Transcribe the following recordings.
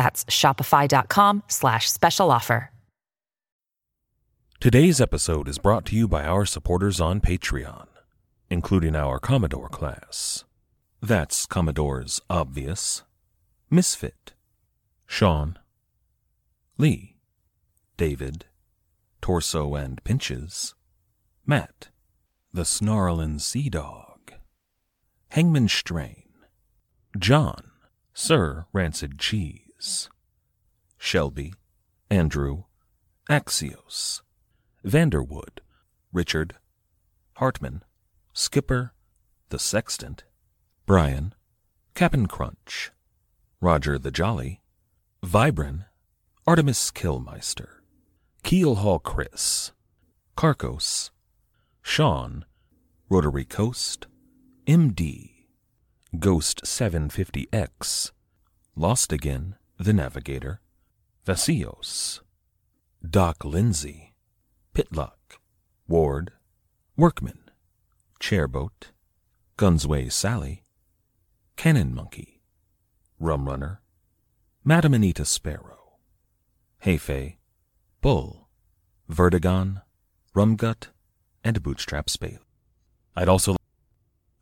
That's shopify.com slash special offer. Today's episode is brought to you by our supporters on Patreon, including our Commodore class. That's Commodore's Obvious, Misfit, Sean, Lee, David, Torso and Pinches, Matt, the Snarlin' Sea Dog, Hangman Strain, John, Sir Rancid Cheese, Shelby, Andrew, Axios, Vanderwood, Richard, Hartman, Skipper, the Sextant, Brian, Cap'n Crunch, Roger the Jolly, Vibran, Artemis Killmeister, Keelhaul Chris, Carcos, Sean, Rotary Coast, MD, Ghost 750X, Lost Again, The Navigator, Vasios, Doc Lindsay, Pitlock, Ward, Workman, Chairboat, Gunsway Sally, Cannon Monkey, Rum Runner, Madam Anita Sparrow, Heifei, Bull, Vertigon, Rumgut, and Bootstrap Spade. I'd also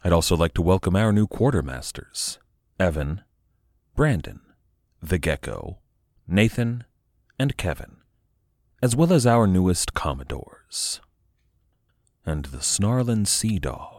I'd also like to welcome our new quartermasters, Evan, Brandon, the Gecko, Nathan, and Kevin, as well as our newest Commodores, and the Snarlin' Sea Dog.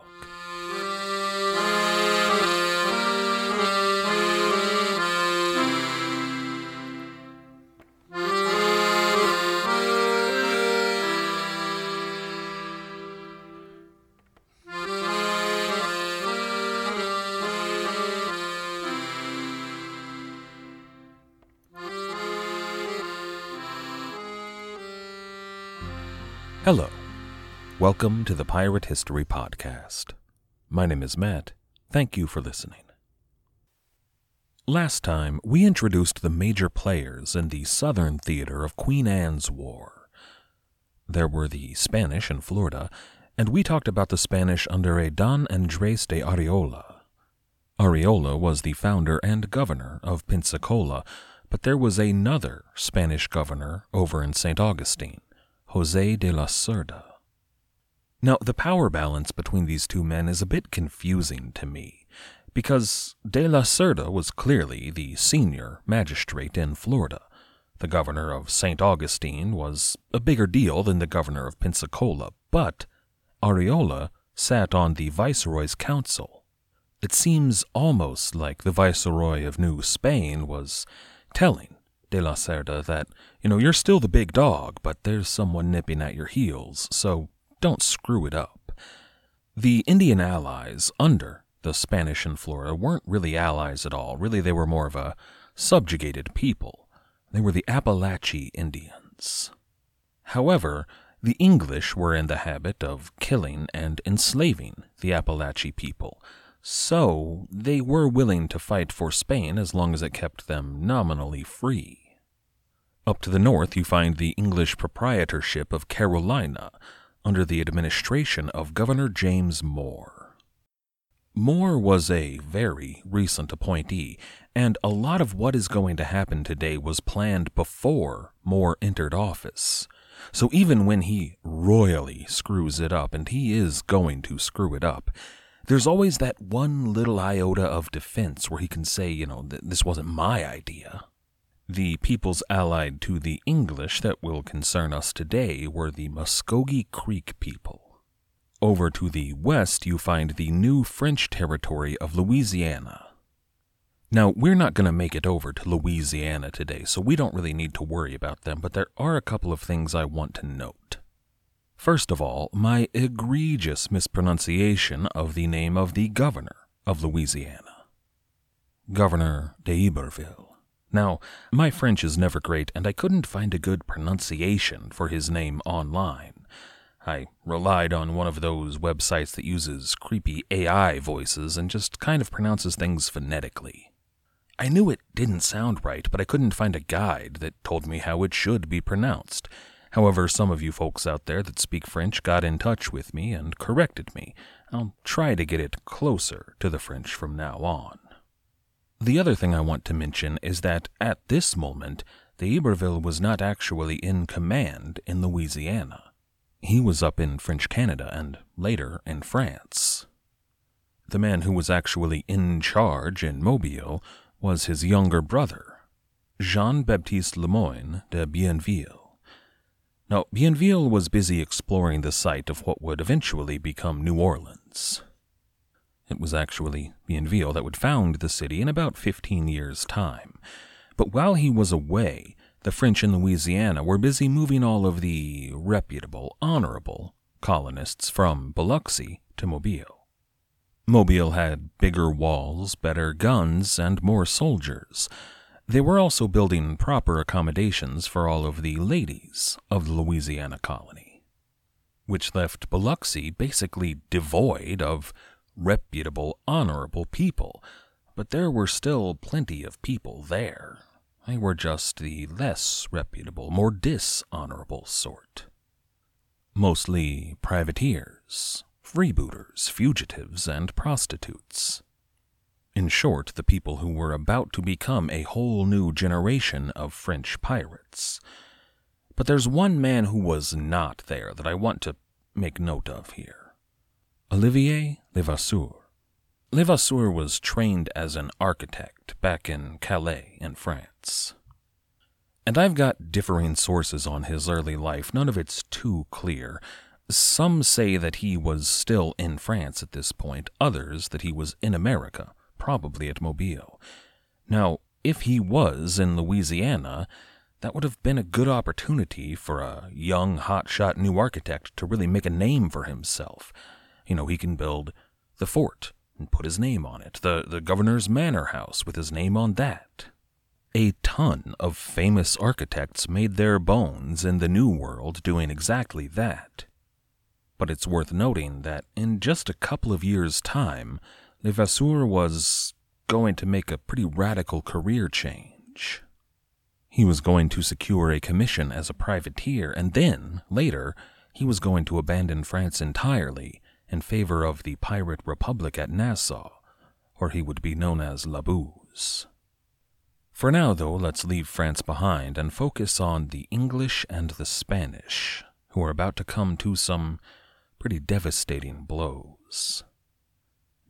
Hello. Welcome to the Pirate History Podcast. My name is Matt. Thank you for listening. Last time, we introduced the major players in the southern theater of Queen Anne's War. There were the Spanish in Florida, and we talked about the Spanish under a Don Andres de Arriola. Arriola was the founder and governor of Pensacola, but there was another Spanish governor over in St. Augustine. Jose de la Cerda. Now, the power balance between these two men is a bit confusing to me, because de la Cerda was clearly the senior magistrate in Florida. The governor of St. Augustine was a bigger deal than the governor of Pensacola, but Arriola sat on the viceroy's council. It seems almost like the viceroy of New Spain was telling de la Cerda that, you know, you're still the big dog, but there's someone nipping at your heels, so don't screw it up. The Indian allies under the Spanish in Florida weren't really allies at all. Really, they were more of a subjugated people. They were the Appalachian Indians. However, the English were in the habit of killing and enslaving the Appalachian people, so they were willing to fight for Spain as long as it kept them nominally free. Up to the north, you find the English proprietorship of Carolina under the administration of Governor James Moore. Moore was a very recent appointee, and a lot of what is going to happen today was planned before Moore entered office. So even when he royally screws it up, and he is going to screw it up, there's always that one little iota of defense where he can say, you know, this wasn't my idea. The peoples allied to the English that will concern us today were the Muscogee Creek people. Over to the west, you find the new French territory of Louisiana. Now, we're not going to make it over to Louisiana today, so we don't really need to worry about them, but there are a couple of things I want to note. First of all, my egregious mispronunciation of the name of the governor of Louisiana. Governor d'Iberville Now, my French is never great, and I couldn't find a good pronunciation for his name online. I relied on one of those websites that uses creepy AI voices and just kind of pronounces things phonetically. I knew it didn't sound right, but I couldn't find a guide that told me how it should be pronounced. However, some of you folks out there that speak French got in touch with me and corrected me. I'll try to get it closer to the French from now on. The other thing I want to mention is that at this moment, d'Iberville was not actually in command in Louisiana. He was up in French Canada and later in France. The man who was actually in charge in Mobile was his younger brother, Jean Baptiste Lemoyne de Bienville. Now, Bienville was busy exploring the site of what would eventually become New Orleans. It was actually Bienville that would found the city in about 15 years' time. But while he was away, the French in Louisiana were busy moving all of the reputable, honorable colonists from Biloxi to Mobile. Mobile had bigger walls, better guns, and more soldiers. They were also building proper accommodations for all of the ladies of the Louisiana colony, which left Biloxi basically devoid of reputable, honorable people. But there were still plenty of people there. They were just the less reputable, more dishonorable sort. Mostly privateers, freebooters, fugitives, and prostitutes. In short, the people who were about to become a whole new generation of French pirates. But there's one man who was not there that I want to make note of here Olivier Levasseur. Levasseur was trained as an architect back in Calais in France. And I've got differing sources on his early life, none of it's too clear. Some say that he was still in France at this point, others that he was in America, probably at Mobile. Now, if he was in Louisiana, that would have been a good opportunity for a young, hotshot new architect to really make a name for himself. You know, he can build the fort and put his name on it, the, the governor's manor house with his name on that. A ton of famous architects made their bones in the New World doing exactly that. But it's worth noting that in just a couple of years' time, Levasseur was going to make a pretty radical career change. He was going to secure a commission as a privateer, and then, later, he was going to abandon France entirely in favor of the pirate republic at Nassau, where he would be known as La Buse. For now, though, let's leave France behind and focus on the English and the Spanish, who are about to come to some pretty devastating blows.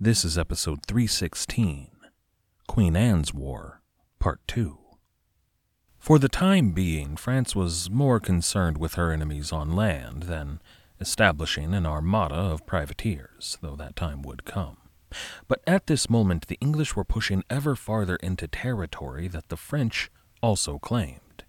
This is episode 316 Queen Anne's War, Part 2. For the time being, France was more concerned with her enemies on land than establishing an armada of privateers, though that time would come. But at this moment, the English were pushing ever farther into territory that the French also claimed.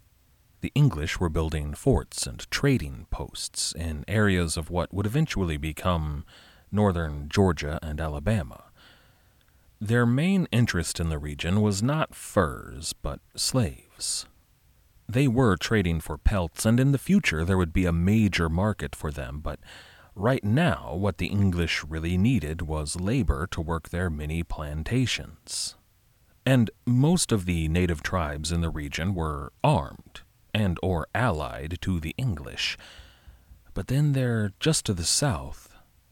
The English were building forts and trading posts in areas of what would eventually become northern Georgia and Alabama. Their main interest in the region was not furs, but slaves. They were trading for pelts, and in the future there would be a major market for them, but right now what the English really needed was labor to work their many plantations. And most of the native tribes in the region were armed and or allied to the English. But then there, just to the south,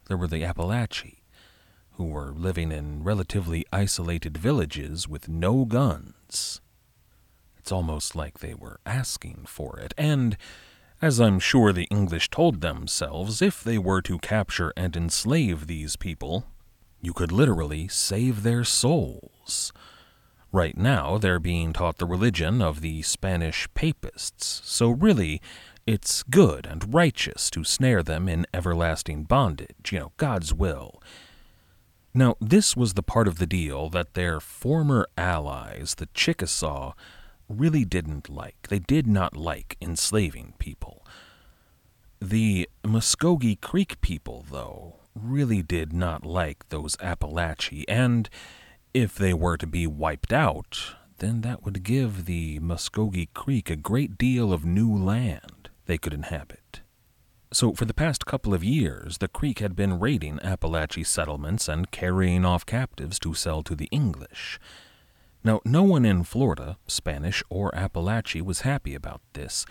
there were the Apalachee, who were living in relatively isolated villages with no guns. It's almost like they were asking for it, and, as I'm sure the English told themselves, if they were to capture and enslave these people, you could literally save their souls. Right now, they're being taught the religion of the Spanish papists, so really, it's good and righteous to snare them in everlasting bondage, you know, God's will. Now, this was the part of the deal that their former allies, the Chickasaw, really didn't like. They did not like enslaving people. The Muskogee Creek people, though, really did not like those Apalachee, and if they were to be wiped out, then that would give the Muskogee Creek a great deal of new land they could inhabit. So, for the past couple of years, the Creek had been raiding Appalachian settlements and carrying off captives to sell to the English. Now, no one in Florida, Spanish or Apalachee, was happy about this,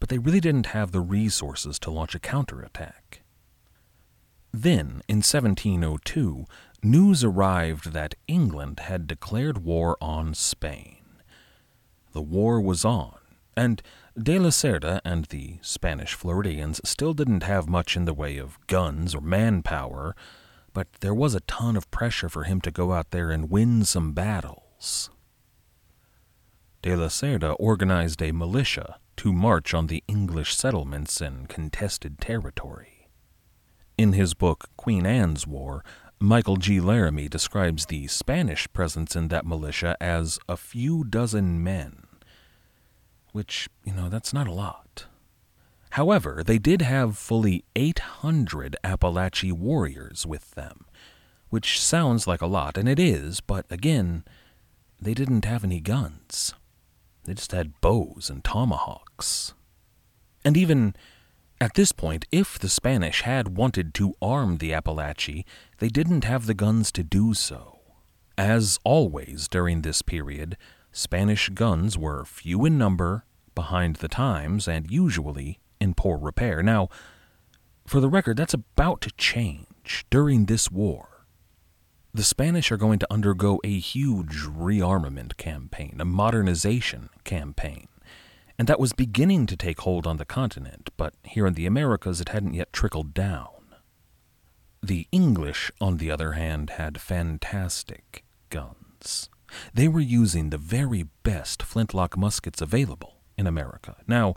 but they really didn't have the resources to launch a counterattack. Then, in 1702, news arrived that England had declared war on Spain. The war was on, and De la Cerda and the Spanish Floridians still didn't have much in the way of guns or manpower, but there was a ton of pressure for him to go out there and win some battles. De la Cerda organized a militia to march on the English settlements in contested territory. In his book Queen Anne's War, Michael G. Laramie describes the Spanish presence in that militia as a few dozen men which, you know, that's not a lot. However, they did have fully 800 Appalachian warriors with them, which sounds like a lot, and it is, but again, they didn't have any guns. They just had bows and tomahawks. And even at this point, if the Spanish had wanted to arm the Appalachian, they didn't have the guns to do so. As always during this period, Spanish guns were few in number, behind the times, and usually in poor repair. Now, for the record, that's about to change during this war. The Spanish are going to undergo a huge rearmament campaign, a modernization campaign, and that was beginning to take hold on the continent, but here in the Americas it hadn't yet trickled down. The English, on the other hand, had fantastic guns. They were using the very best flintlock muskets available in America. Now,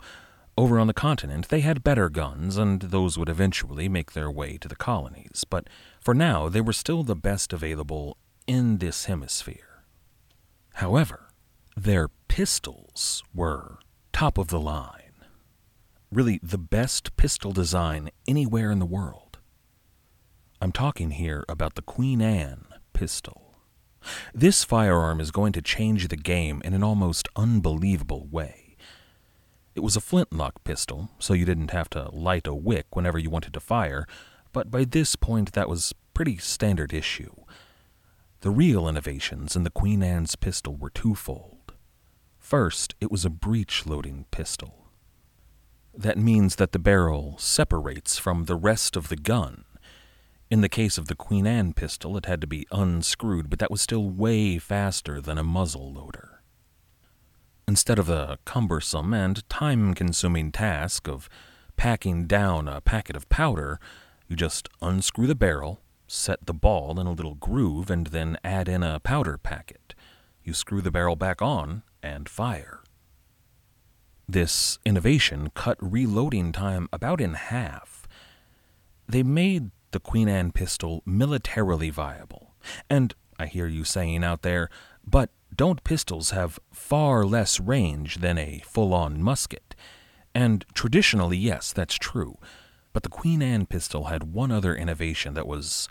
over on the continent, they had better guns, and those would eventually make their way to the colonies, but for now they were still the best available in this hemisphere. However, their pistols were top of the line. Really, the best pistol design anywhere in the world. I'm talking here about the Queen Anne pistol. This firearm is going to change the game in an almost unbelievable way. It was a flintlock pistol, so you didn't have to light a wick whenever you wanted to fire, but by this point that was pretty standard issue. The real innovations in the Queen Anne's pistol were twofold. First, it was a breech loading pistol. That means that the barrel separates from the rest of the gun in the case of the Queen Anne pistol, it had to be unscrewed, but that was still way faster than a muzzle loader. Instead of the cumbersome and time consuming task of packing down a packet of powder, you just unscrew the barrel, set the ball in a little groove, and then add in a powder packet. You screw the barrel back on and fire. This innovation cut reloading time about in half. They made the Queen Anne pistol militarily viable. And I hear you saying out there, but don't pistols have far less range than a full on musket? And traditionally, yes, that's true. But the Queen Anne pistol had one other innovation that was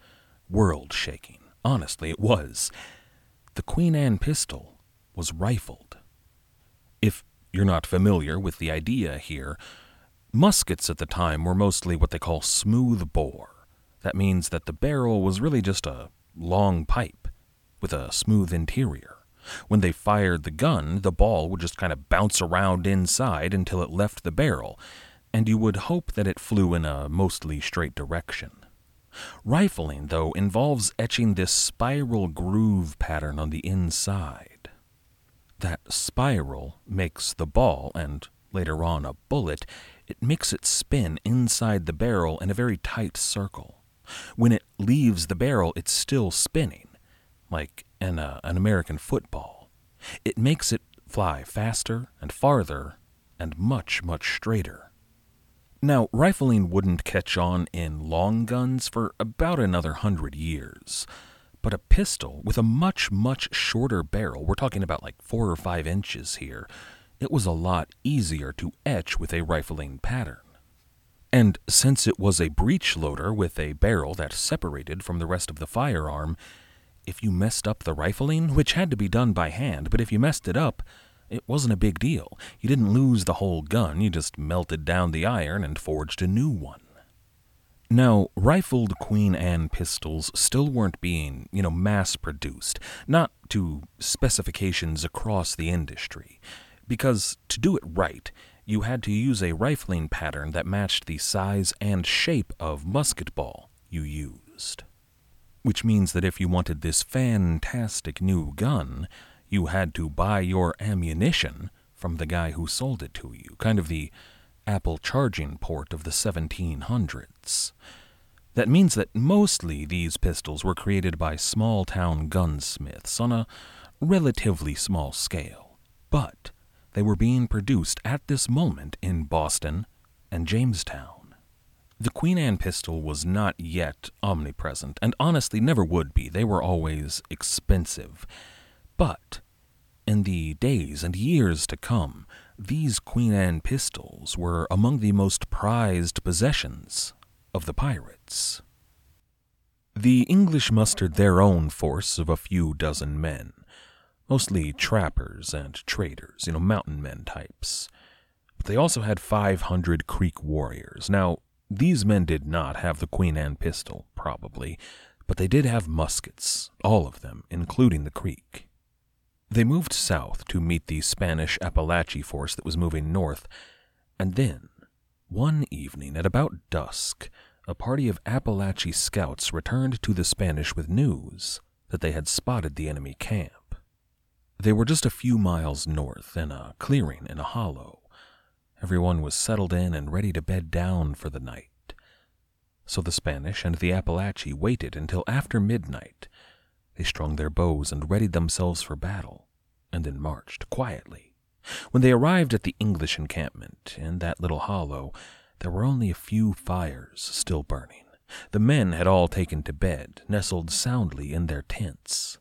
world shaking. Honestly, it was. The Queen Anne pistol was rifled. If you're not familiar with the idea here, muskets at the time were mostly what they call smooth bore. That means that the barrel was really just a long pipe with a smooth interior. When they fired the gun, the ball would just kind of bounce around inside until it left the barrel, and you would hope that it flew in a mostly straight direction. Rifling, though, involves etching this spiral groove pattern on the inside. That spiral makes the ball, and later on a bullet, it makes it spin inside the barrel in a very tight circle. When it leaves the barrel, it's still spinning, like in a, an American football. It makes it fly faster and farther and much, much straighter. Now, rifling wouldn't catch on in long guns for about another hundred years, but a pistol with a much, much shorter barrel, we're talking about like four or five inches here, it was a lot easier to etch with a rifling pattern. And since it was a breech loader with a barrel that separated from the rest of the firearm, if you messed up the rifling, which had to be done by hand, but if you messed it up, it wasn't a big deal. You didn't lose the whole gun, you just melted down the iron and forged a new one. Now, rifled Queen Anne pistols still weren't being, you know, mass produced, not to specifications across the industry, because to do it right, you had to use a rifling pattern that matched the size and shape of musket ball you used. Which means that if you wanted this fantastic new gun, you had to buy your ammunition from the guy who sold it to you, kind of the Apple charging port of the 1700s. That means that mostly these pistols were created by small town gunsmiths on a relatively small scale, but they were being produced at this moment in Boston and Jamestown. The Queen Anne pistol was not yet omnipresent, and honestly never would be. They were always expensive. But in the days and years to come, these Queen Anne pistols were among the most prized possessions of the pirates. The English mustered their own force of a few dozen men, mostly trappers and traders, you know, mountain men types. But they also had 500 Creek warriors. Now, these men did not have the Queen Anne pistol, probably, but they did have muskets, all of them, including the Creek. They moved south to meet the Spanish Apalachee force that was moving north, and then, one evening at about dusk, a party of Apalachee scouts returned to the Spanish with news that they had spotted the enemy camp. They were just a few miles north in a clearing in a hollow. Everyone was settled in and ready to bed down for the night. So the Spanish and the Apalachee waited until after midnight they strung their bows and readied themselves for battle, and then marched quietly. When they arrived at the English encampment in that little hollow, there were only a few fires still burning. The men had all taken to bed, nestled soundly in their tents.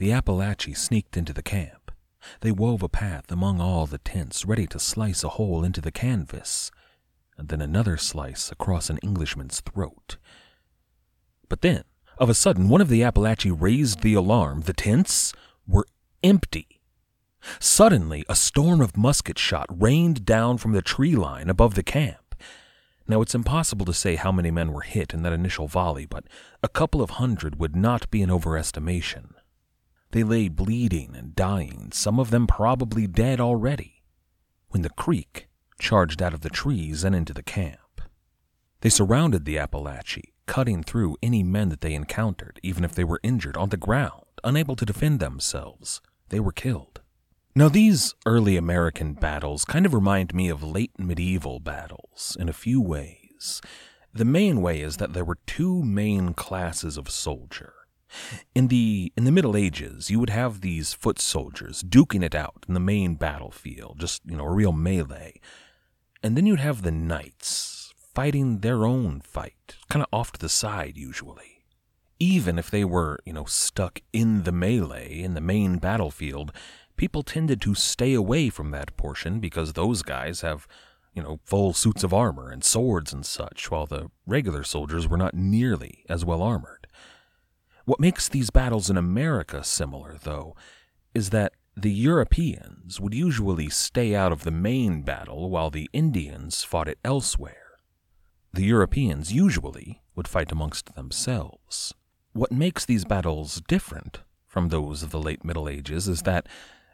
The Apalachee sneaked into the camp. They wove a path among all the tents, ready to slice a hole into the canvas, and then another slice across an Englishman's throat. But then, of a sudden, one of the Apalachee raised the alarm. The tents were empty. Suddenly, a storm of musket shot rained down from the tree line above the camp. Now, it's impossible to say how many men were hit in that initial volley, but a couple of hundred would not be an overestimation. They lay bleeding and dying, some of them probably dead already, when the Creek charged out of the trees and into the camp. They surrounded the Apalachee, cutting through any men that they encountered, even if they were injured on the ground, unable to defend themselves. They were killed. Now, these early American battles kind of remind me of late medieval battles in a few ways. The main way is that there were two main classes of soldier. In the in the Middle Ages, you would have these foot soldiers duking it out in the main battlefield, just you know, a real melee. And then you'd have the knights, fighting their own fight, kind of off to the side usually. Even if they were, you know, stuck in the melee, in the main battlefield, people tended to stay away from that portion because those guys have, you know, full suits of armor and swords and such, while the regular soldiers were not nearly as well armored. What makes these battles in America similar, though, is that the Europeans would usually stay out of the main battle while the Indians fought it elsewhere. The Europeans usually would fight amongst themselves. What makes these battles different from those of the late Middle Ages is that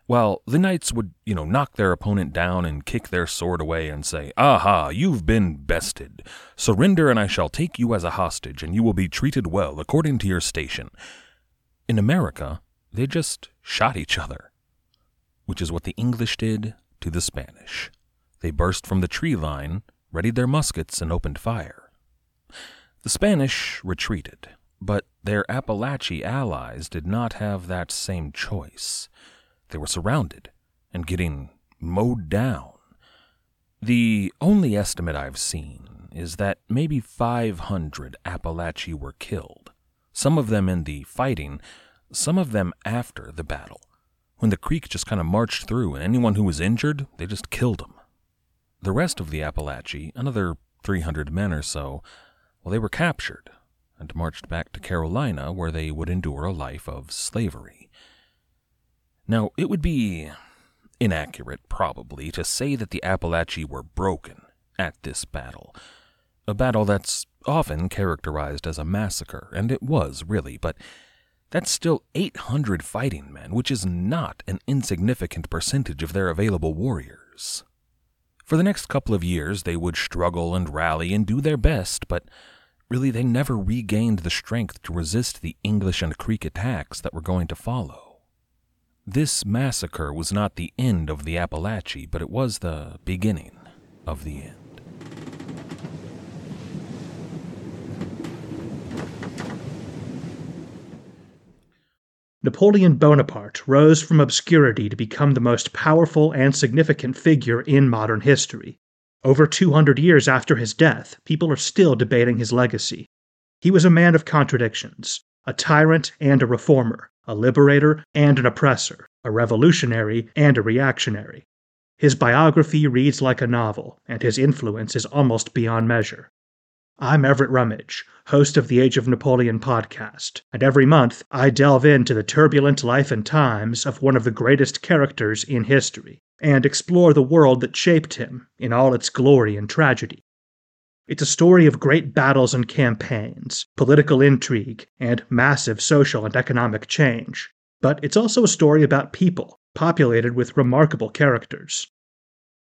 while the knights would, you know, knock their opponent down and kick their sword away and say, Aha, you've been bested. Surrender and I shall take you as a hostage and you will be treated well according to your station. In America, they just shot each other, which is what the English did to the Spanish. They burst from the tree line readied their muskets, and opened fire. The Spanish retreated, but their Apalachee allies did not have that same choice. They were surrounded and getting mowed down. The only estimate I've seen is that maybe 500 Apalachee were killed, some of them in the fighting, some of them after the battle, when the Creek just kind of marched through and anyone who was injured, they just killed them. The rest of the Apalachee, another 300 men or so, well, they were captured, and marched back to Carolina where they would endure a life of slavery. Now, it would be inaccurate, probably, to say that the Appalachians were broken at this battle. A battle that's often characterized as a massacre, and it was, really, but that's still 800 fighting men, which is not an insignificant percentage of their available warriors. For the next couple of years, they would struggle and rally and do their best, but really they never regained the strength to resist the English and Creek attacks that were going to follow. This massacre was not the end of the Apalachee, but it was the beginning of the end. Napoleon Bonaparte rose from obscurity to become the most powerful and significant figure in modern history. Over 200 years after his death, people are still debating his legacy. He was a man of contradictions, a tyrant and a reformer, a liberator and an oppressor, a revolutionary and a reactionary. His biography reads like a novel, and his influence is almost beyond measure. I'm Everett Rummage, host of the Age of Napoleon podcast, and every month I delve into the turbulent life and times of one of the greatest characters in history and explore the world that shaped him in all its glory and tragedy. It's a story of great battles and campaigns, political intrigue, and massive social and economic change. But it's also a story about people, populated with remarkable characters.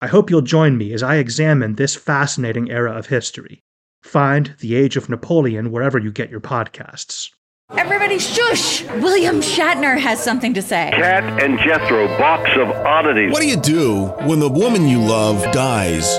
I hope you'll join me as I examine this fascinating era of history Find The Age of Napoleon wherever you get your podcasts. Everybody shush! William Shatner has something to say. Kat and Jethro, box of oddities. What do you do when the woman you love dies?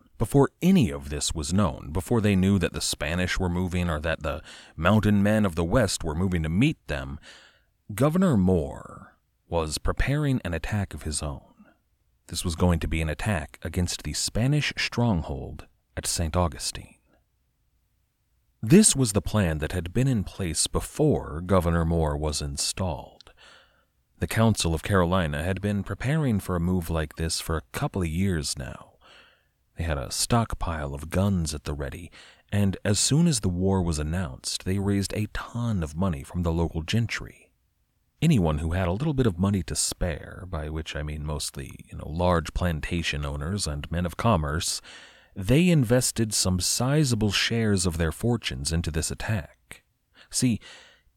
before any of this was known, before they knew that the Spanish were moving or that the mountain men of the West were moving to meet them, Governor Moore was preparing an attack of his own. This was going to be an attack against the Spanish stronghold at St. Augustine. This was the plan that had been in place before Governor Moore was installed. The Council of Carolina had been preparing for a move like this for a couple of years now. They had a stockpile of guns at the ready, and as soon as the war was announced, they raised a ton of money from the local gentry. Anyone who had a little bit of money to spare, by which I mean mostly, you know, large plantation owners and men of commerce, they invested some sizable shares of their fortunes into this attack. See,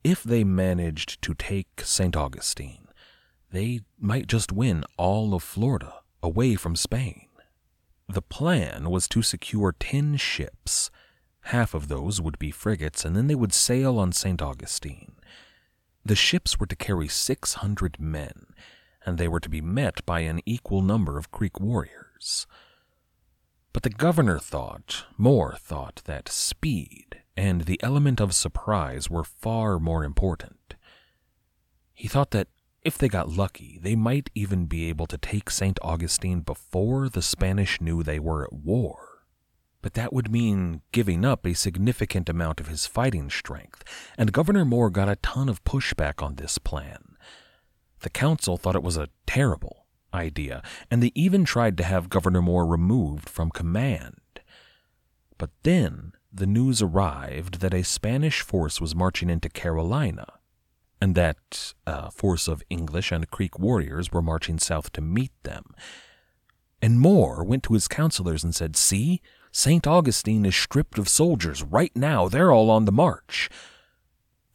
if they managed to take St. Augustine, they might just win all of Florida away from Spain. The plan was to secure ten ships. Half of those would be frigates, and then they would sail on St. Augustine. The ships were to carry 600 men, and they were to be met by an equal number of Creek warriors. But the governor thought, Moore thought, that speed and the element of surprise were far more important. He thought that if they got lucky, they might even be able to take St. Augustine before the Spanish knew they were at war. But that would mean giving up a significant amount of his fighting strength, and Governor Moore got a ton of pushback on this plan. The council thought it was a terrible idea, and they even tried to have Governor Moore removed from command. But then the news arrived that a Spanish force was marching into Carolina and that a force of English and Creek warriors were marching south to meet them. And Moore went to his counselors and said, See, St. Augustine is stripped of soldiers right now. They're all on the march.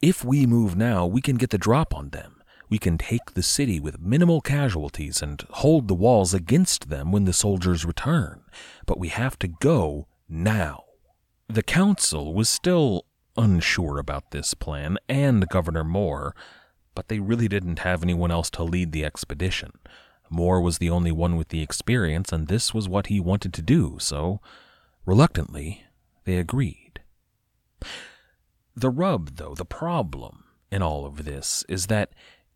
If we move now, we can get the drop on them. We can take the city with minimal casualties and hold the walls against them when the soldiers return. But we have to go now. The council was still unsure about this plan, and Governor Moore, but they really didn't have anyone else to lead the expedition. Moore was the only one with the experience, and this was what he wanted to do, so, reluctantly, they agreed. The rub, though, the problem in all of this is that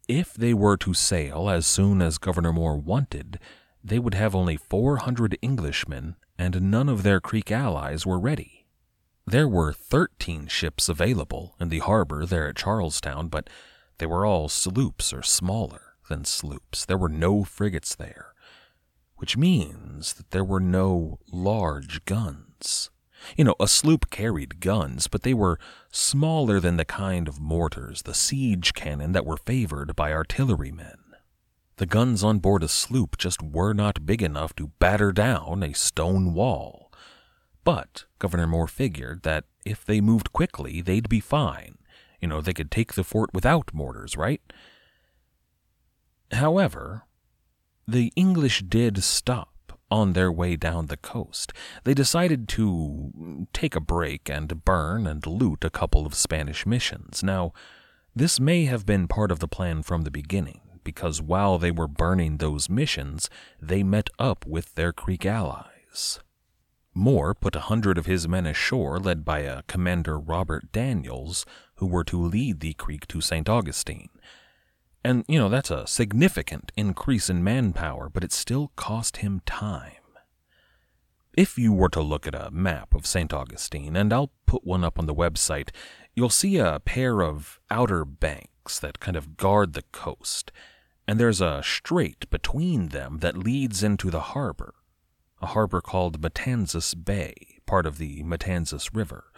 if they were to sail as soon as Governor Moore wanted, they would have only 400 Englishmen, and none of their Creek allies were ready. There were 13 ships available in the harbor there at Charlestown, but they were all sloops or smaller than sloops. There were no frigates there, which means that there were no large guns. You know, a sloop carried guns, but they were smaller than the kind of mortars, the siege cannon that were favored by artillerymen. The guns on board a sloop just were not big enough to batter down a stone wall. But Governor Moore figured that if they moved quickly, they'd be fine. You know, they could take the fort without mortars, right? However, the English did stop on their way down the coast. They decided to take a break and burn and loot a couple of Spanish missions. Now, this may have been part of the plan from the beginning, because while they were burning those missions, they met up with their Creek allies. Moore put a hundred of his men ashore, led by a Commander Robert Daniels, who were to lead the Creek to St. Augustine. And, you know, that's a significant increase in manpower, but it still cost him time. If you were to look at a map of St. Augustine, and I'll put one up on the website, you'll see a pair of outer banks that kind of guard the coast, and there's a strait between them that leads into the harbor, a harbor called Matanzas Bay, part of the Matanzas River.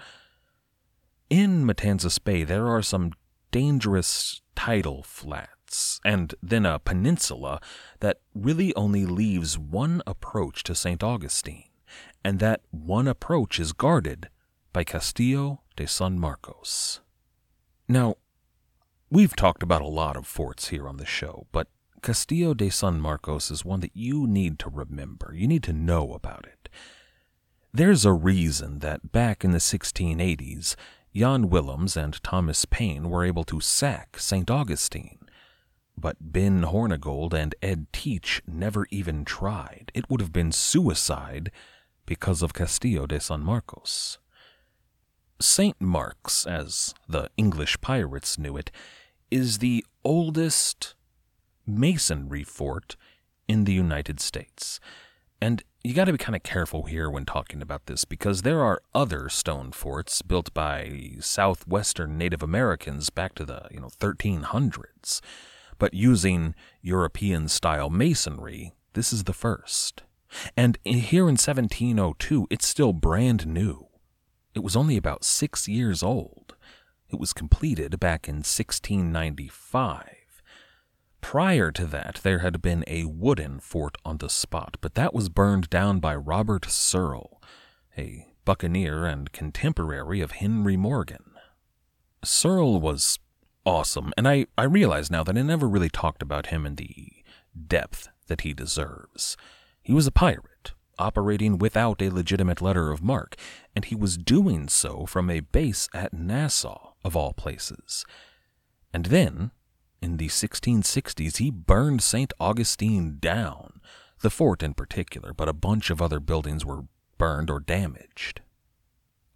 In Matanzas Bay, there are some dangerous tidal flats, and then a peninsula that really only leaves one approach to St. Augustine, and that one approach is guarded by Castillo de San Marcos. Now, we've talked about a lot of forts here on the show, but Castillo de San Marcos is one that you need to remember. You need to know about it. There's a reason that back in the 1680s, Jan Willems and Thomas Paine were able to sack St. Augustine. But Ben Hornigold and Ed Teach never even tried. It would have been suicide because of Castillo de San Marcos. St. Mark's, as the English pirates knew it, is the oldest masonry fort in the United States. And you got to be kind of careful here when talking about this because there are other stone forts built by southwestern Native Americans back to the, you know, 1300s. But using European style masonry, this is the first. And here in 1702, it's still brand new. It was only about six years old. It was completed back in 1695. Prior to that, there had been a wooden fort on the spot, but that was burned down by Robert Searle, a buccaneer and contemporary of Henry Morgan. Searle was awesome, and I, I realize now that I never really talked about him in the depth that he deserves. He was a pirate, operating without a legitimate letter of marque, and he was doing so from a base at Nassau, of all places. And then, in the 1660s, he burned St. Augustine down, the fort in particular, but a bunch of other buildings were burned or damaged.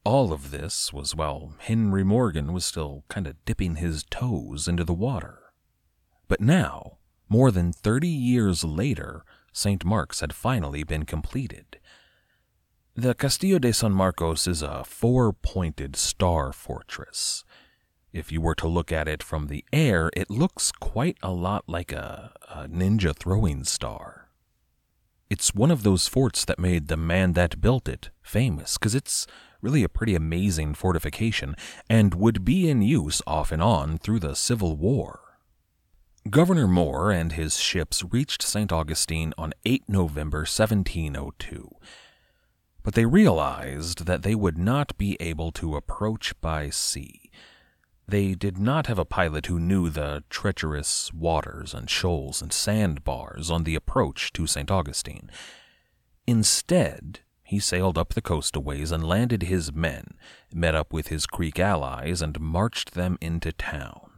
All of this was while Henry Morgan was still kind of dipping his toes into the water. But now, more than 30 years later, St. Mark's had finally been completed. The Castillo de San Marcos is a four pointed star fortress. If you were to look at it from the air, it looks quite a lot like a, a ninja throwing star. It's one of those forts that made the man that built it famous, because it's really a pretty amazing fortification and would be in use off and on through the Civil War. Governor Moore and his ships reached St. Augustine on 8 November 1702, but they realized that they would not be able to approach by sea They did not have a pilot who knew the treacherous waters and shoals and sandbars on the approach to St. Augustine. Instead, he sailed up the coast a ways and landed his men, met up with his Creek allies, and marched them into town.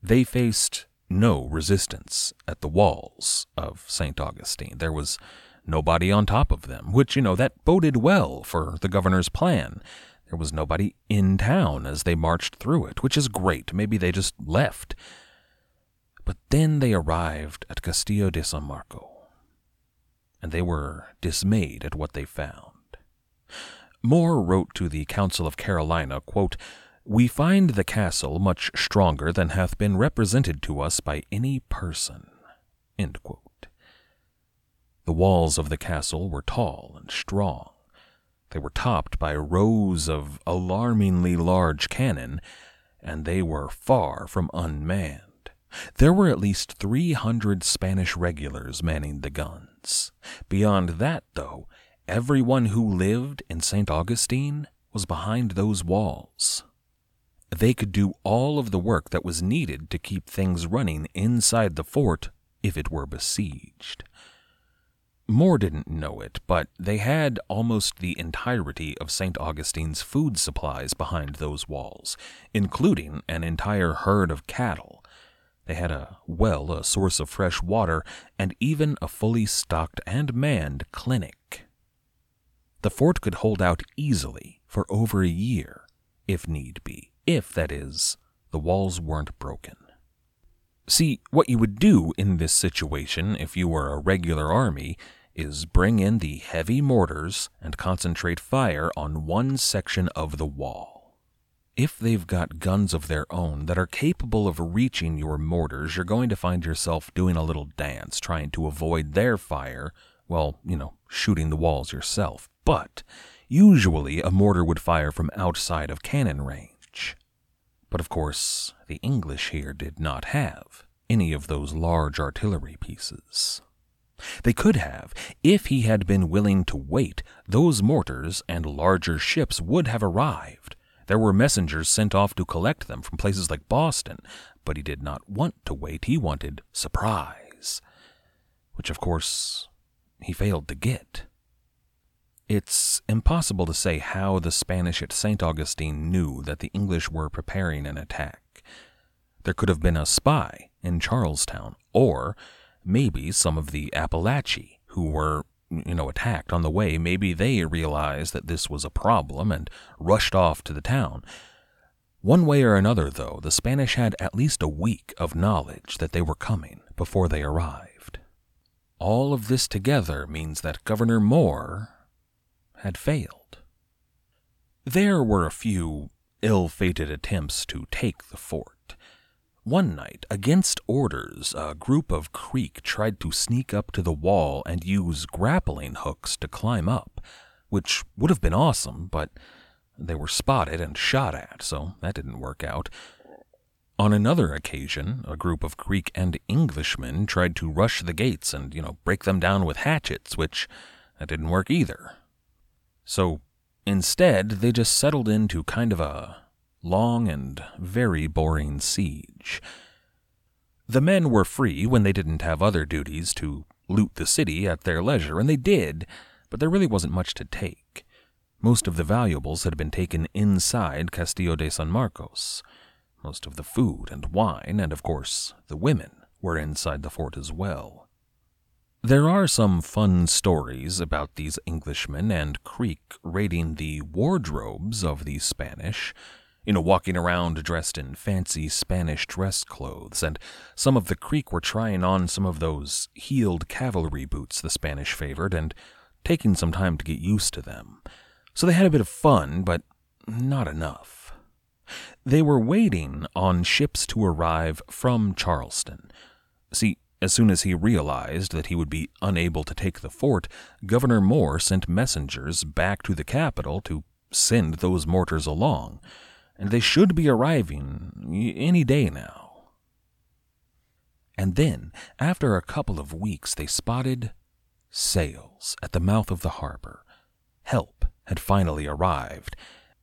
They faced no resistance at the walls of St. Augustine. There was nobody on top of them, which, you know, that boded well for the governor's plan. There was nobody in town as they marched through it, which is great. Maybe they just left. But then they arrived at Castillo de San Marco, and they were dismayed at what they found. Moore wrote to the Council of Carolina, quote, We find the castle much stronger than hath been represented to us by any person. The walls of the castle were tall and strong. They were topped by rows of alarmingly large cannon, and they were far from unmanned. There were at least 300 Spanish regulars manning the guns. Beyond that, though, everyone who lived in St. Augustine was behind those walls. They could do all of the work that was needed to keep things running inside the fort if it were besieged. Moore didn't know it, but they had almost the entirety of St. Augustine's food supplies behind those walls, including an entire herd of cattle. They had a well, a source of fresh water, and even a fully stocked and manned clinic. The fort could hold out easily for over a year, if need be, if, that is, the walls weren't broken. See, what you would do in this situation if you were a regular army is bring in the heavy mortars and concentrate fire on one section of the wall. If they've got guns of their own that are capable of reaching your mortars, you're going to find yourself doing a little dance trying to avoid their fire while, you know, shooting the walls yourself. But usually a mortar would fire from outside of cannon range. But of course, the English here did not have any of those large artillery pieces. They could have. If he had been willing to wait, those mortars and larger ships would have arrived. There were messengers sent off to collect them from places like Boston, but he did not want to wait. He wanted surprise, which, of course, he failed to get. It's impossible to say how the Spanish at St. Augustine knew that the English were preparing an attack. There could have been a spy in Charlestown, or maybe some of the Apalachee who were, you know, attacked on the way, maybe they realized that this was a problem and rushed off to the town. One way or another, though, the Spanish had at least a week of knowledge that they were coming before they arrived. All of this together means that Governor Moore had failed. There were a few ill fated attempts to take the fort. One night, against orders, a group of Creek tried to sneak up to the wall and use grappling hooks to climb up, which would have been awesome, but they were spotted and shot at, so that didn't work out. On another occasion, a group of Creek and Englishmen tried to rush the gates and, you know, break them down with hatchets, which that didn't work either. So instead, they just settled into kind of a long and very boring siege. The men were free when they didn't have other duties to loot the city at their leisure, and they did, but there really wasn't much to take. Most of the valuables had been taken inside Castillo de San Marcos. Most of the food and wine, and of course the women, were inside the fort as well. There are some fun stories about these Englishmen and Creek raiding the wardrobes of the Spanish, you know, walking around dressed in fancy Spanish dress clothes, and some of the Creek were trying on some of those heeled cavalry boots the Spanish favored and taking some time to get used to them. So they had a bit of fun, but not enough. They were waiting on ships to arrive from Charleston. See, as soon as he realized that he would be unable to take the fort, Governor Moore sent messengers back to the capital to send those mortars along and they should be arriving any day now. And then, after a couple of weeks, they spotted sails at the mouth of the harbor. Help had finally arrived.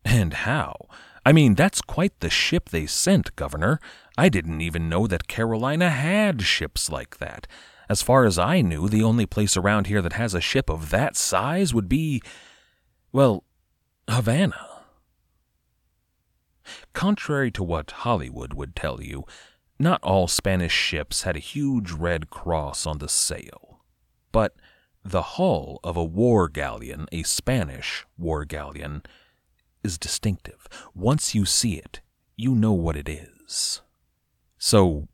And how? I mean, that's quite the ship they sent, Governor. I didn't even know that Carolina had ships like that. As far as I knew, the only place around here that has a ship of that size would be, well, Havana. Contrary to what Hollywood would tell you, not all Spanish ships had a huge red cross on the sail. But the hull of a war galleon, a Spanish war galleon, is distinctive. Once you see it, you know what it is. So,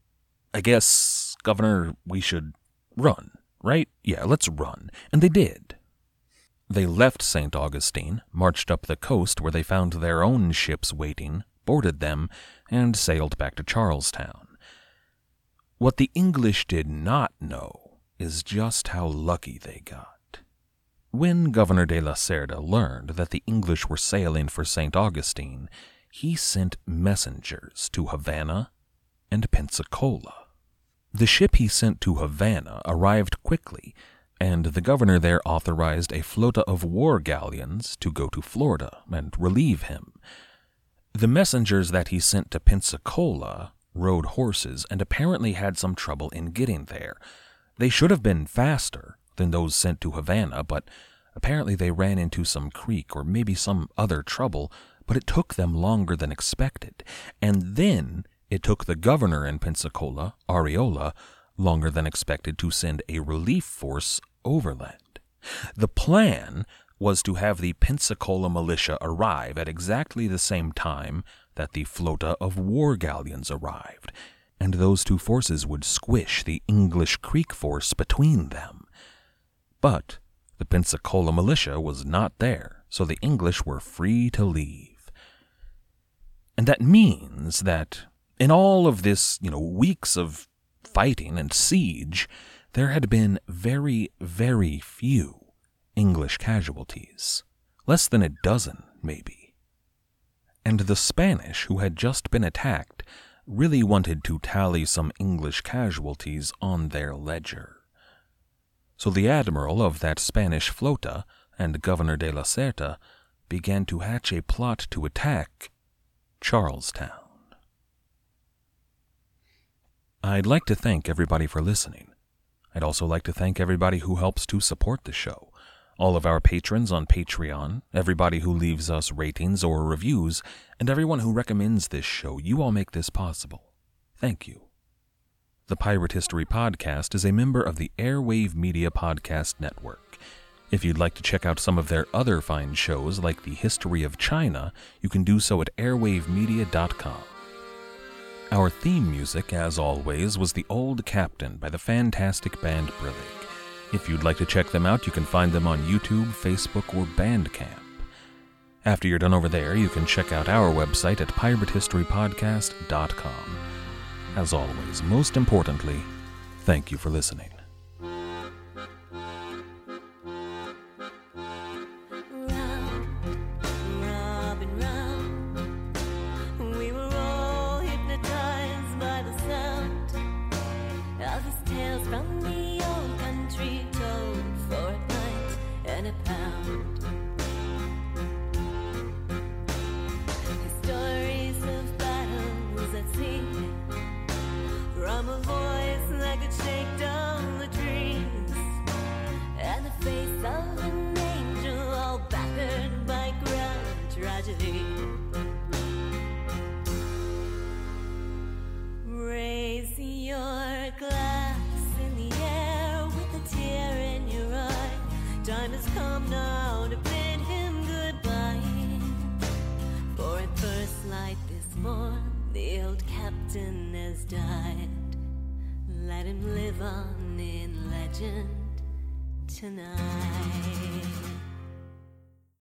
I guess, Governor, we should run, right? Yeah, let's run. And they did. They left St. Augustine, marched up the coast where they found their own ships waiting, boarded them, and sailed back to Charlestown. What the English did not know is just how lucky they got. When Governor de la Cerda learned that the English were sailing for St. Augustine, he sent messengers to Havana and Pensacola. The ship he sent to Havana arrived quickly, and the governor there authorized a flota of war galleons to go to Florida and relieve him. The messengers that he sent to Pensacola rode horses and apparently had some trouble in getting there. They should have been faster than those sent to Havana, but apparently they ran into some creek or maybe some other trouble, but it took them longer than expected. And then it took the governor in Pensacola, Arriola, longer than expected to send a relief force overland. The plan was to have the Pensacola militia arrive at exactly the same time that the flota of war galleons arrived, and those two forces would squish the English Creek force between them. But the Pensacola militia was not there, so the English were free to leave. And that means that in all of this, you know, weeks of fighting and siege, there had been very, very few English casualties. Less than a dozen, maybe. And the Spanish, who had just been attacked, really wanted to tally some English casualties on their ledger. So the admiral of that Spanish flota and Governor de la Cerda began to hatch a plot to attack Charlestown. I'd like to thank everybody for listening. I'd also like to thank everybody who helps to support the show. All of our patrons on Patreon, everybody who leaves us ratings or reviews, and everyone who recommends this show. You all make this possible. Thank you. The Pirate History Podcast is a member of the Airwave Media Podcast Network. If you'd like to check out some of their other fine shows, like The History of China, you can do so at airwavemedia.com. Our theme music, as always, was The Old Captain by the fantastic band Brillig. If you'd like to check them out, you can find them on YouTube, Facebook, or Bandcamp. After you're done over there, you can check out our website at piratehistorypodcast.com. As always, most importantly, thank you for listening.